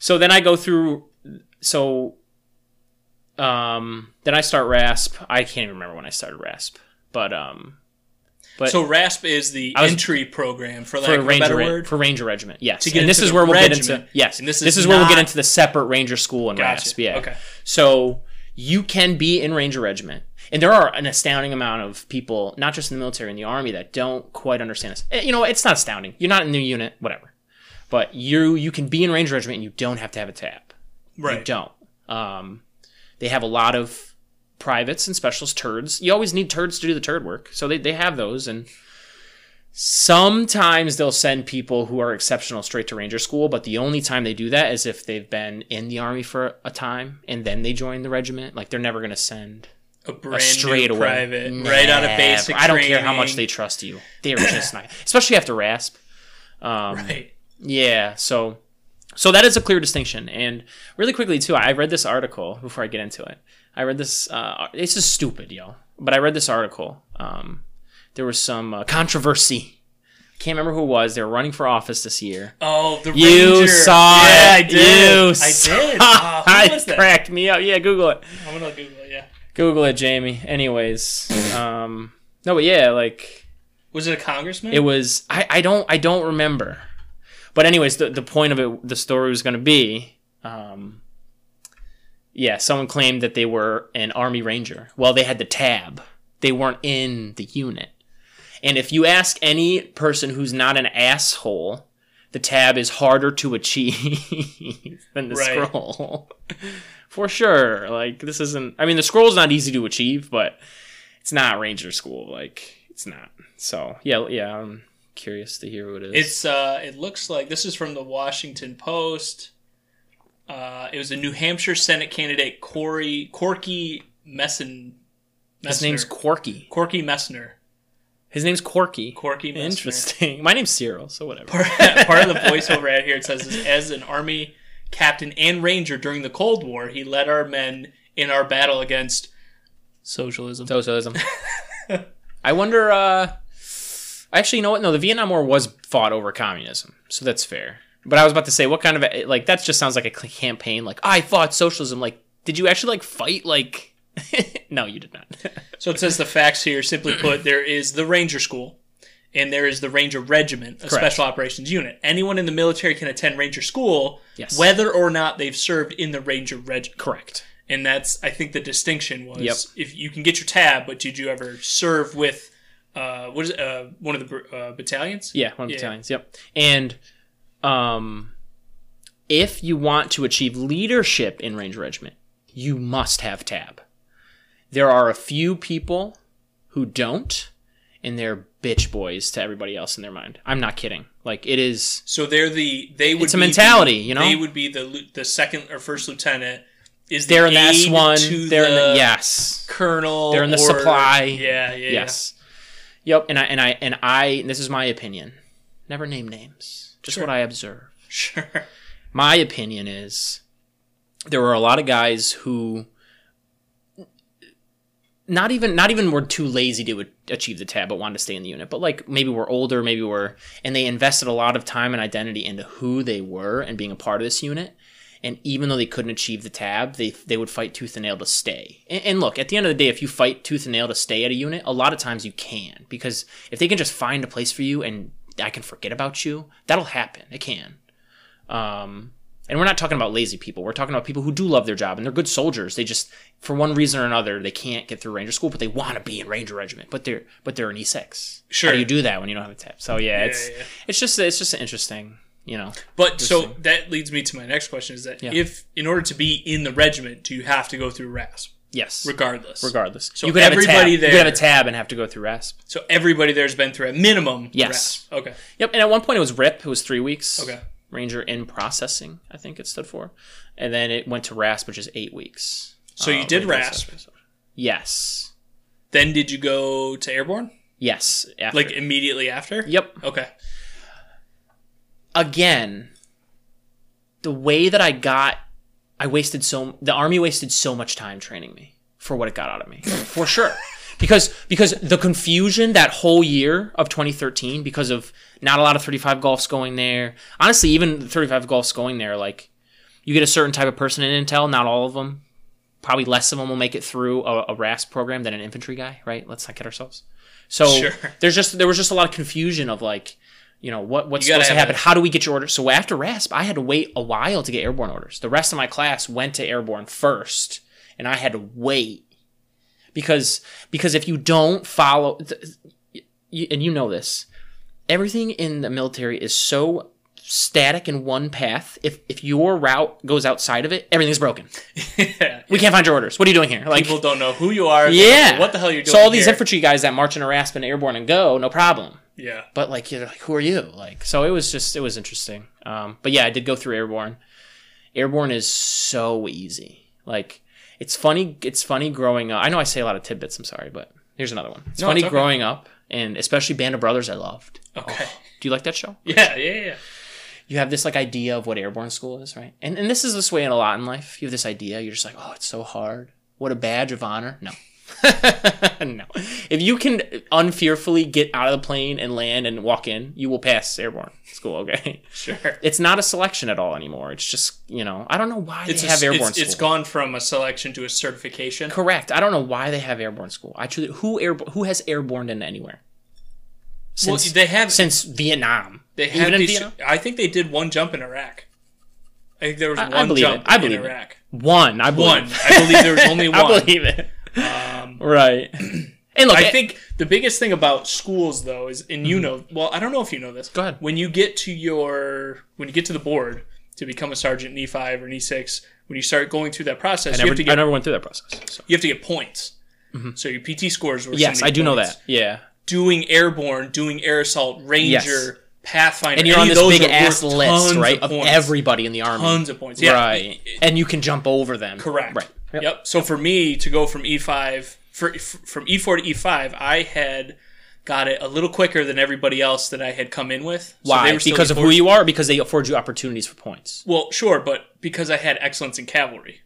so then I go through. So, um, then I start RASP. I can't even remember when I started RASP, but um, but so RASP is the was- entry program for for a Ranger better word. for Ranger Regiment. Yes, To get and this is where we'll get regiment, into yes, and this is, this, is is, where we'll get into the separate Ranger School and Gotcha. RASP. Yeah, Okay. So you can be in Ranger Regiment, and there are an astounding amount of people, not just in the military, in the army, that don't quite understand this. Eh, You know, it's not astounding. You're not in the unit, whatever, but you you can be in Ranger Regiment and you don't have to have a tab. Right. You don't. Um, they have a lot of privates and specialist turds. You always need turds to do the turd work, so they, they have those. And sometimes they'll send people who are exceptional straight to Ranger School, but the only time they do that is if they've been in the army for a time and then they join the regiment. Like they're never going to send A a brand straight new away private, right out of Never. basic. I don't care how much they trust you. They're just not, especially after RASP. Um, Right. Yeah, so so that is a clear distinction. And really quickly too, I read this article before I get into it. I read this. Uh, it's just stupid, yo. But I read this article. Um, there was some uh, controversy. Can't remember who it was. They were running for office this year. Oh, the You Ranger. saw yeah, it. I did. You I did. Uh, who was that? cracked me up. Yeah, Google it. I'm gonna Google it. Yeah. Google it, Jamie. Anyways, um, no, but yeah, like Was it a congressman? it was. I, I don't I don't remember. But anyways, the the point of it, the story was going to be, um, yeah, someone claimed that they were an army ranger. Well, they had the tab. They weren't in the unit. And if you ask any person who's not an asshole, the tab is harder to achieve than the Right. scroll. For sure. Like this isn't I mean the scroll's not easy to achieve, but it's not ranger school. Like it's not. So yeah, yeah, I'm curious to hear what it is. It's uh, it looks like this is from the Washington Post. Uh, it was a New Hampshire Senate candidate Corey Corky Messin. His name's Corky. Corky Messner. His name's Corky. Corky Messner. Interesting. My name's Cyril, so whatever. Part, part of the voiceover right here it says as an army captain and ranger during the Cold War, he led our men in our battle against socialism. Socialism. I wonder. uh Actually, you know what? No, the Vietnam War was fought over communism, so that's fair. But I was about to say, what kind of a- like that just sounds like a campaign. Like I fought socialism. Like, did you actually like fight? Like, no, you did not. So it says the facts here. Simply put, there is the Ranger School, and there is the Ranger Regiment, a Correct. special operations unit. Anyone in the military can attend Ranger School, Yes. whether or not they've served in the Ranger Regiment. Correct. And that's, I think, the distinction was Yep. if you can get your tab, but did you ever serve with uh, what is it, uh, one of the uh, battalions? Yeah, one of the Yeah. battalions. Yep. And um, if you want to achieve leadership in Ranger Regiment, you must have tab. There are a few people who don't, and they're bitch boys to everybody else in their mind. I'm not kidding. Like it is. So they're the they would It's a mentality, the- you know? They would be the the second or first lieutenant. Is the They're in the aide S one. They're in the the yes. colonel. They're in the or- supply. Yeah, yeah, Yes. Yep. And I and I and I. And this is my opinion. Never name names. Just Sure. what I observe. Sure. my opinion is there were a lot of guys who not even not even were too lazy to achieve the tab but wanted to stay in the unit but like maybe we're older maybe we're and they invested a lot of time and identity into who they were and being a part of this unit and even though they couldn't achieve the tab they they would fight tooth and nail to stay and, and look at the end of the day if you fight tooth and nail to stay at a unit a lot of times you can because if they can just find a place for you and i can forget about you that'll happen it can um, and we're not talking about lazy people. We're talking about people who do love their job and they're good soldiers. They just, for one reason or another, they can't get through Ranger School, but they want to be in Ranger Regiment. But they're, but they're an E6. Sure. How do you do that when you don't have a tab? So yeah, it's, yeah, yeah. it's just, it's just interesting. You know, But so that leads me to my next question: is that Yeah. if, in order to be in the regiment, do you have to go through RASP yes, regardless? regardless. So you could have a tab. everybody You could have a tab and have to go through RASP. So everybody there's been through a minimum. Yes. RASP. Okay. Yep. And at one point it was RIP. It was three weeks. Okay. Ranger in processing, I think it stood for, and then it went to RASP, which is eight weeks. So you Uh, did Ranger RASP. Yes. Then did you go to airborne? Yes. After. Like immediately after? Yep. Okay. Again, the way that I got, I wasted so the army wasted so much time training me for what it got out of me, for sure. Because because the confusion that whole year of 2013, because of not a lot of 35 golfs going there. Honestly, even 35 golfs going there, like you get a certain type of person in intel. Not all of them. Probably less of them will make it through a, a RASP program than an infantry guy. Right? Let's not kid ourselves. So Sure. there's just there was just a lot of confusion of like, you know, what what's supposed to happen? How do we get your orders? So after RASP, I had to wait a while to get airborne orders. The rest of my class went to airborne first, and I had to wait because because if you don't follow, and you know this, everything in the military is so static in one path. If if your route goes outside of it, everything's broken. yeah. We can't find your orders. What are you doing here? Like People don't know who you are. yeah, What the hell you're doing? So all these here. infantry guys that march in a RASP and airborne and go, no problem. Yeah. But like you're like, who are you? Like so it was just it was interesting. Um, but yeah, I did go through airborne. Airborne is so easy. Like it's funny. It's funny growing up. I know I say a lot of tidbits. I'm sorry, but here's another one. It's No, funny it's okay. growing up, and especially Band of Brothers. I loved. Okay. Do you like that show? Yeah, yeah, yeah. You have this like idea of what airborne school is, right? And and this is this way in a lot in life. You have this idea. You're just like, oh, it's so hard. What a badge of honor. No. no. If you can unfearfully get out of the plane and land and walk in, you will pass airborne school, okay? Sure. It's not a selection at all anymore. It's just, you know, I don't know why It's they a- have airborne it's, school. it's gone from a selection to a certification. Correct. I don't know why they have airborne school. I truly who air who has airborne into anywhere? Well, Since they have since Vietnam. they have in these, Vietnam? I think they did one jump in Iraq. I think there was I- one I believe jump it. I in believe it. Iraq. One. I believe. One. I believe there was only one. I believe it. Um, Right. And look, I it- think the biggest thing about schools, though, is, and you know, well, I don't know if you know this. Mm-hmm. Go ahead. When you get to your, when you get to the board to become a sergeant in E5 or in E6, when you start going through that process, I you never, have to I never went through that process. so. you have to get points. So your PT scores were. Mm-hmm. Yes, I do know that. Yeah. Doing airborne, doing air assault, ranger, Yes. pathfinder, And you're on this big ass list, right, Of, of everybody in the army. tons of points. Yeah, right. and you can jump over them. Correct. Right. Yep. So for me to go from E5 for, from E4 to E5, I had got it a little quicker than everybody else that I had come in with. So Why? they were still because of E4s. who you are, or because they afford you opportunities for points. Well, sure, but because I had excellence in cavalry,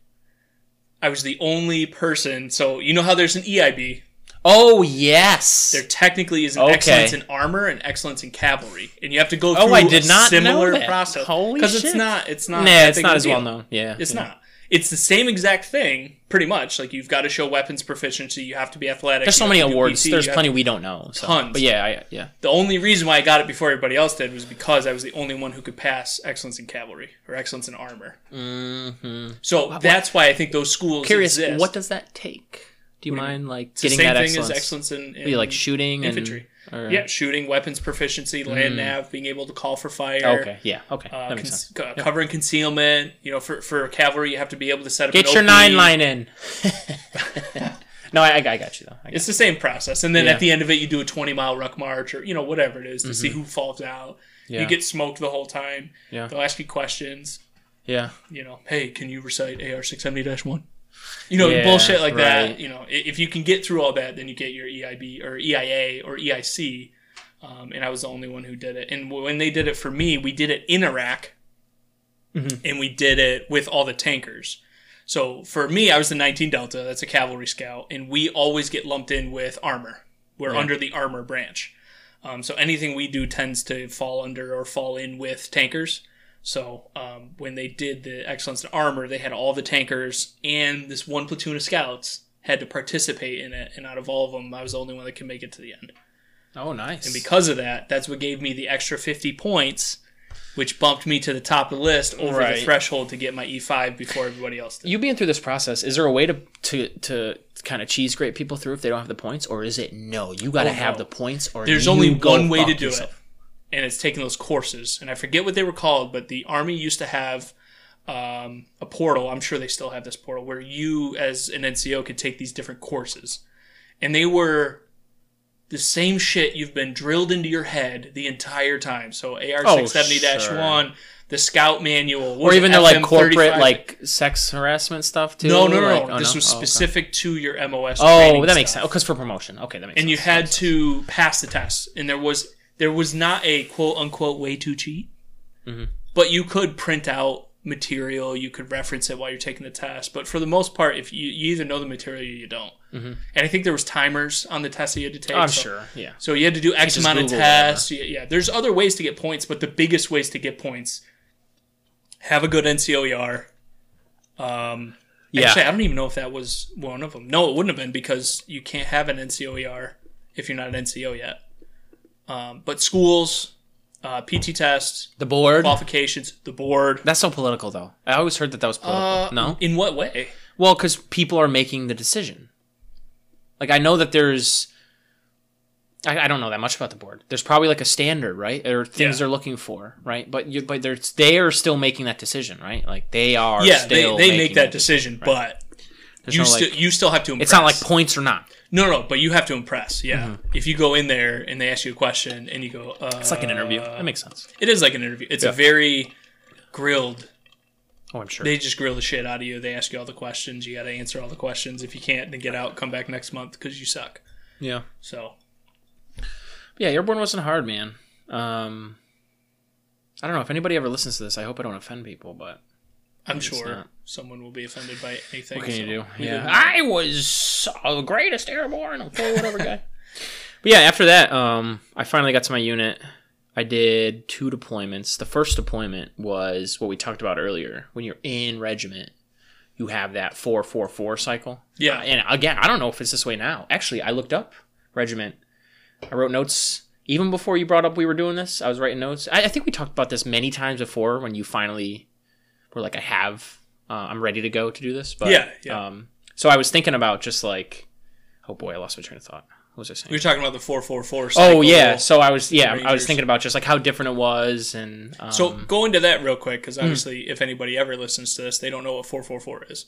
I was the only person. So you know how there's an EIB. Oh yes. There technically is an Okay. excellence in armor and excellence in cavalry, and you have to go through Oh, I did a not know similar process. Holy Because it's not. It's not. nah, it's not of as well known. Yeah. It's yeah. not. It's the same exact thing, pretty much. Like you've got to show weapons proficiency. You have to be athletic. There's so many awards. PT, There's plenty to- we don't know. So. Tons. But yeah, I, yeah. The only reason why I got it before everybody else did was because I was the only one who could pass excellence in cavalry or excellence in armor. hmm So that's why I think those schools Curious, exist. what does that take? Do you What do you mind like getting same that thing excellence? as excellence in, in like shooting infantry. and or- yeah, shooting, weapons proficiency, land hmm. nav, being able to call for fire. Okay. Yeah. Okay. Uh, that makes cons- sense. Uh, covering concealment. You know, for, for cavalry, you have to be able to set up. Get your nine line in. no, I, I got you though. Got It's the same process, and then Yeah. at the end of it, you do a twenty mile ruck march, or you know whatever it is, to see mm-hmm. who falls out. Yeah. You get smoked the whole time. Yeah. They'll ask you questions. yeah. You know, hey, can you recite AR six seventy one? You know, Yeah, bullshit like that. You know, if you can get through all that, then you get your EIB or EIA or EIC. Um, and I was the only one who did it. And when they did it for me, we did it in Iraq, Mhm. and we did it with all the tankers. So for me, I was the 19 Delta. That's a cavalry scout, and we always get lumped in with armor. We're Yeah. under the armor branch. Um, so anything we do tends to fall under or fall in with tankers. So um, when they did the excellence in armor, they had all the tankers and this one platoon of scouts had to participate in it. And out of all of them, I was the only one that could make it to the end. Oh, nice. And because of that, that's what gave me the extra 50 points, which bumped me to the top of the list over Right. the threshold to get my E5 before everybody else did. you being through this process, is there a way to to to kind of cheese grate people through if they don't have the points, or is it no? You got to Oh, have no. the points, or There's only one way to do yourself. it, and it's taking those courses. And I forget what they were called, but the Army used to have um, a portal. I'm sure they still have this portal where you, as an NCO, could take these different courses, and they were the same shit you've been drilled into your head the entire time. So AR Oh, six seventy sure. one, the Scout Manual, Or even the like corporate like sex harassment stuff too. No, no, no, Like- no. oh, this was Oh, okay. specific to your MOS. Oh, that makes stuff. sense. Oh, because for promotion. Okay, that makes sense. and sense. you had to pass the test and there was there was not a quote unquote way to cheat Mhm. but you could print out material you could reference it while you're taking the test but for the most part if you, you either know the material or you don't Mhm. and i think there was timers on the test that you had to take Oh, I'm so, sure. Yeah. so you had to do x amount of tests yeah, yeah there's other ways to get points but the biggest ways to get points have a good NCOER. Um, Yeah. Actually, I don't even know if that was one of them. No, it wouldn't have been because you can't have an NCOER if you're not an NCO yet. Um, but schools, uh, PT tests, The board. qualifications, the board. That's so political, though. I always heard that that was political. Uh, no. In what way? Well, because people are making the decision. Like I know that there's. I, I don't know that much about the board. There's probably like a standard, right, or things Yeah. they're looking for, right? But you, but they're they are still making that decision, right? Like they are. Yeah, they, still they making make that decision, but There's you no, still like- you still have to impress. It's not like points or not. No, no, but you have to impress. Yeah, Mm-hmm. if you go in there and they ask you a question and you go, uh, It's like an interview. That makes sense. It is like an interview. It's Yeah. a very grilled. Oh, I'm sure. They just grill the shit out of you. They ask you all the questions. You got to answer all the questions. If you can't, then get out. Come back next month because you suck. yeah. So Yeah, airborne wasn't hard, man. Um, I don't know if anybody ever listens to this. I hope I don't offend people, but I'm sure not. Someone will be offended by anything. what can you do? Yeah, I was the greatest airborne, okay, whatever guy. But yeah, after that, um, I finally got to my unit. I did two deployments. The first deployment was what we talked about earlier. When you're in regiment, you have that four four four cycle. Yeah. Uh, and again, I don't know if it's this way now. Actually, I looked up regiment. I wrote notes even before you brought up we were doing this. I was writing notes. I, I think we talked about this many times before. When you finally were like, I have, uh, I'm ready to go to do this. But Yeah, yeah. Um, so I was thinking about just like, oh boy, I lost my train of thought. What was I saying? We were talking about the four four four. Oh yeah, so I was yeah, I was thinking about just like how different it was, and um, So go into that real quick Hmm. because obviously, if anybody ever listens to this, they don't know what four four four is.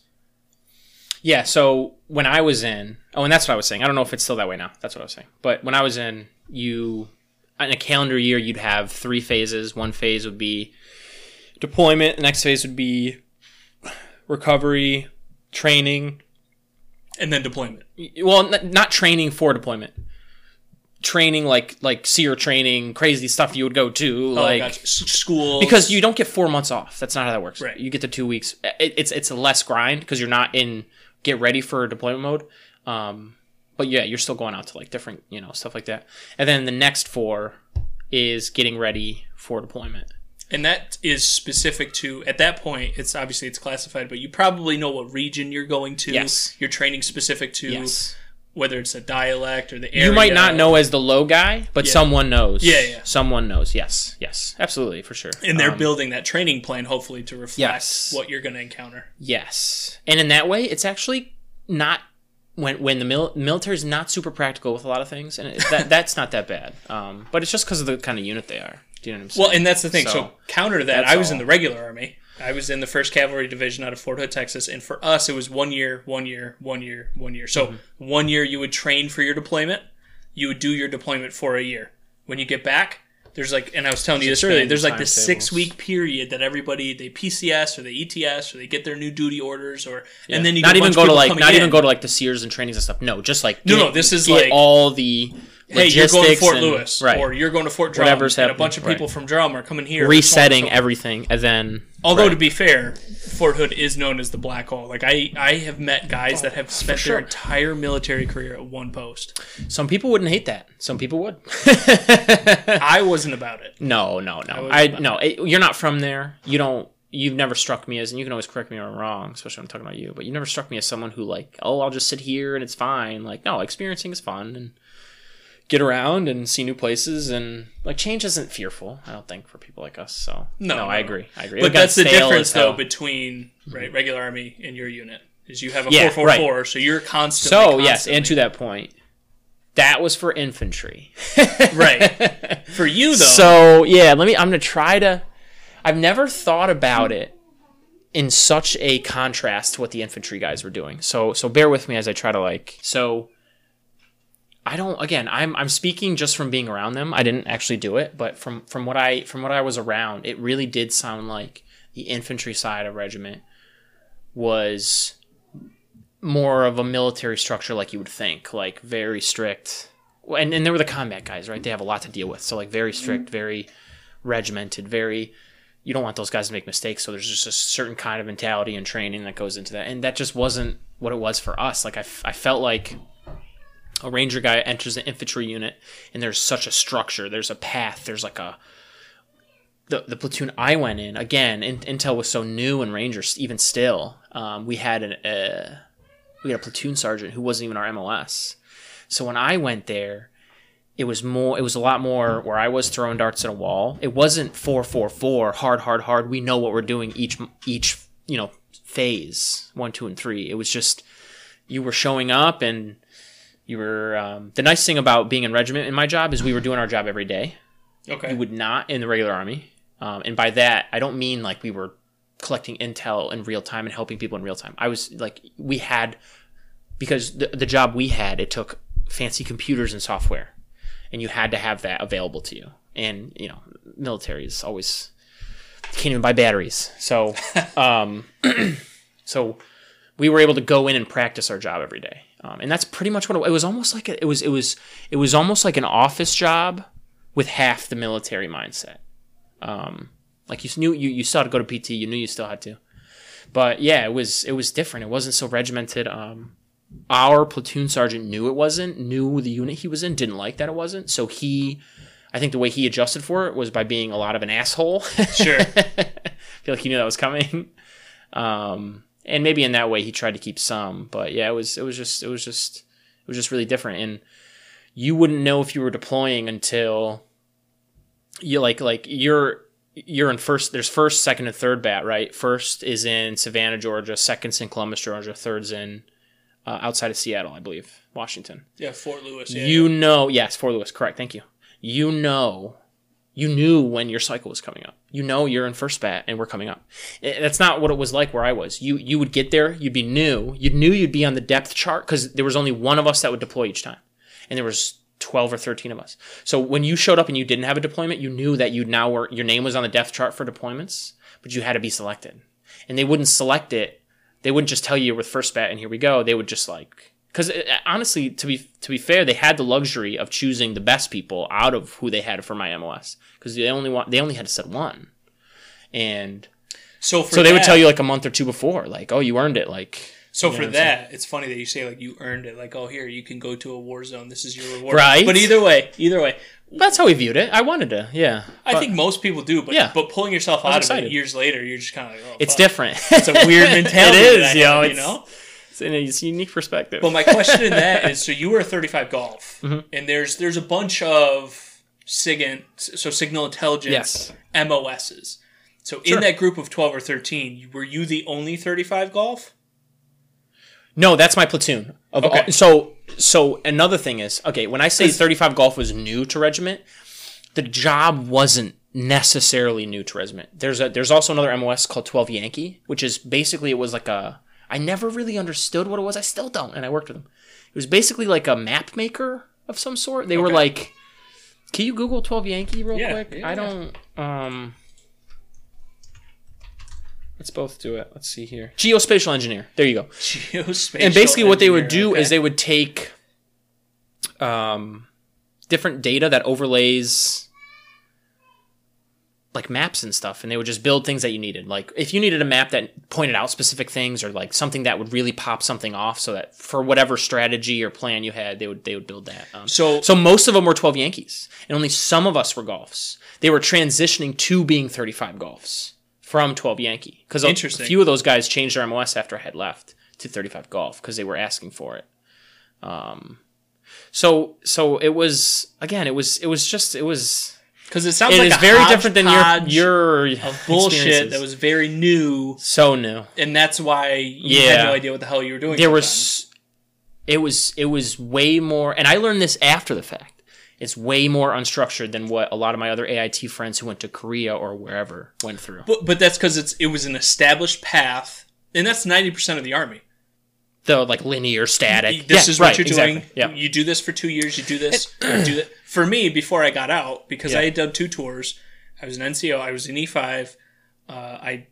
yeah. So when I was in, oh, and that's what I was saying. I don't know if it's still that way now. That's what I was saying. But when I was in, you in a calendar year, you'd have three phases. One phase would be deployment. The next phase would be recovery, training. And then deployment. Well, n- not training for deployment. Training like like SERE training, crazy stuff you would go to, Oh, like gotcha. School. because you don't get four months off. That's not how that works. Right. You get the two weeks. It, it's it's a less grind because you're not in get ready for deployment mode. Um, but yeah, you're still going out to like different you know stuff like that. And then the next four is getting ready for deployment. And that is specific to at that point. It's obviously it's classified, but you probably know what region you're going to. Yes. You're training specific to Yes. whether it's a dialect or the area. You might not know as the low guy, but Yeah. someone knows. Yeah, yeah. Someone knows. Yes. Yes. Absolutely for sure. And they're Um, building that training plan hopefully to reflect Yes. what you're going to encounter. Yes, and in that way, it's actually not when when the mil- military is not super practical with a lot of things, and it, that that's not that bad. Um, but it's just because of the kind of unit they are. Do you know what I'm saying? Well, and that's the thing. So, So, counter to that, I was all. in the regular army. I was in the First Cavalry Division out of Fort Hood, Texas, and for us, it was one year, one year, one year, one year. So Mm-hmm. one year you would train for your deployment. You would do your deployment for a year. When you get back, there's like, and I was telling you this earlier. There's like the this six week period that everybody they PCS or they ETS or they get their new duty orders or and then you not even go to like not even go to like the Sears and trainings and stuff. No, just like No, get- no, this is like- all the Hey, you're going to Fort and- Lewis, right? or you're going to Fort Drum, Whatever's and a bunch of people right. from Drum are coming here. resetting So- everything, and then Although right. to be fair, Fort Hood is known as the black hole. Like I, I have met guys that have spent sure. their entire military career at one post. some people wouldn't hate that. Some people would. I wasn't about it. No, no, no. was I, no. It, you're not from there. You don't. You've never struck me as, and you can always correct me if I'm wrong, especially when I'm talking about you. But you never struck me as someone who like, oh, I'll just sit here and it's fine. Like, no, experiencing is fun and get around and see new places and like change isn't fearful. I don't think for people like us. So No, I no. agree. I agree. But that's the difference though between right regular army and your unit is you have a Yeah, four four four, so you're constantly. So yes, and to that point, that was for infantry. right for you though. So yeah, let me. I'm gonna try to. I've never thought about it in such a contrast to what the infantry guys were doing. So so bear with me as I try to like. So I don't. Again, I'm I'm speaking just from being around them. I didn't actually do it, but from from what I from what I was around, it really did sound like the infantry side of regiment was more of a military structure like you would think, like very strict. And and they were the combat guys, right? They have a lot to deal with. So like very mm-hmm. strict, very regimented, very you don't want those guys to make mistakes. So there's just a certain kind of mentality and training that goes into that. And that just wasn't what it was for us. Like I, I felt like a ranger guy enters an infantry unit and there's such a structure. There's a path. There's like a the the platoon I went in again, in, Intel was so new and Rangers even still. Um, we had an uh, we had a platoon sergeant who wasn't even our MOS. So when I went there, it was more it was a lot more where I was throwing darts at a wall. It wasn't four four four hard hard hard. We know what we're doing each each you know phase one two and three. It was just you were showing up and you were um, the nice thing about being in regiment in my job is we were doing our job every day. Okay. You would not in the regular army, um, and by that I don't mean like we were collecting intel in real time and helping people in real time. I was like we had because the, the job we had it took fancy computers and software and you had to have that available to you and you know military is always can't even buy batteries so um so we were able to go in and practice our job every day um, and that's pretty much what it, it was almost like a, it was it was it was almost like an office job with half the military mindset um like you knew you, you still had to go to pt you knew you still had to but yeah it was it was different it wasn't so regimented um our platoon sergeant knew it wasn't, knew the unit he was in, didn't like that it wasn't. So he, I think the way he adjusted for it was by being a lot of an asshole. Sure. I feel like he knew that was coming. Um, and maybe in that way he tried to keep some, but yeah, it was, it was just, it was just, it was just really different. And you wouldn't know if you were deploying until you like, like you're, you're in first, there's first, second, and third bat, right? First is in Savannah, Georgia. Second's in Columbus, Georgia. Third's in uh, outside of Seattle, I believe, Washington. Yeah, Fort Lewis. Yeah. You know, yes, Fort Lewis, correct. Thank you. You know, you knew when your cycle was coming up. You know, you're in first bat and we're coming up. That's not what it was like where I was. You you would get there, you'd be new, you knew you'd be on the depth chart because there was only one of us that would deploy each time, and there was 12 or 13 of us. So when you showed up and you didn't have a deployment, you knew that you now were your name was on the depth chart for deployments, but you had to be selected. And they wouldn't select it. They wouldn't just tell you with first bat and here we go. They would just like cuz uh, honestly to be to be fair, they had the luxury of choosing the best people out of who they had for my MOS cuz they only want they only had to set one. And so for so they would tell you like a month or two before like, "Oh, you earned it." Like So You know for that, it's funny that you say like you earned it. Like, oh, here you can go to a war zone. This is your reward. Right. But either way, either way, that's how we viewed it. I wanted to. Yeah. I But think most people do. But Yeah. but pulling yourself out of excited. it years later, you're just kind of like, oh, it's fuck. different. It's a weird mentality. it that is, yo. have, you know. It's in a unique perspective. But my question in that is, so you were a 35 golf, Mm-hmm. and there's there's a bunch of SIGINT, so signal intelligence Yes. MOSs. So Sure. in that group of 12 or 13, were you the only 35 golf? No, that's my platoon. Of Okay. all- so so another thing is okay. When I say 35 golf was new to regiment, the job wasn't necessarily new to regiment. There's a there's also another MOS called 12 Yankee, which is basically it was like a I never really understood what it was. I still don't, and I worked with them. It was basically like a map maker of some sort. They were like, can you Google 12 Yankee real Yeah, quick? yeah, I don't. Um, let's both do it. Let's see here. Geospatial engineer. There you go Geospatial and basically what they would do okay. is they would take um, different data that overlays like maps and stuff and they would just build things that you needed. Like if you needed a map that pointed out specific things or like something that would really pop something off so that for whatever strategy or plan you had they would they would build that um, So, so most of them were 12 yankees and only some of us were golfs. They were transitioning to being 35 golfs from 12 yankee because a few of those guys changed their mos after i had left to 35 golf because they were asking for it. Um so so it was again it was it was just it was because it sounds it like is a very different than your your of bullshit that was very new, so new and that's why you had no idea what the hell you were doing. there was it was it was way more and i learned this after the fact it's way more unstructured than what a lot of my other ait friends who went to korea or wherever went through but but that's because it's it was an established path, and that's ninety percent of the army. the like linear static This Yeah, is what right, you're doing. exactly. yeah You do this for two years. You do this. you do that. For me, before I got out, because I had done two tours. I was an NCO. I was an E5. Uh, I,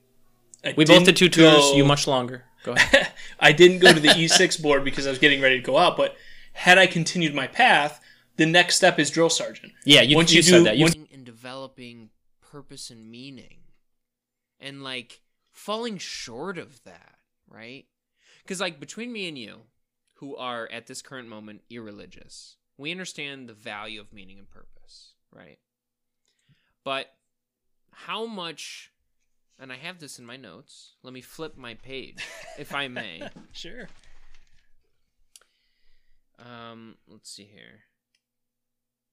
I we both didn't two tours go- you much longer go ahead I didn't go to the E6 board because I was getting ready to go out. But had I continued my path, the next step is drill sergeant. yeah you, Once you, you said do- that you once- in developing purpose and meaning and like falling short of that right because like between me and you who are at this current moment irreligious we understand the value of meaning and purpose right but how much and I have this in my notes. Let me flip my page, if I may. Sure. Um, let's see here.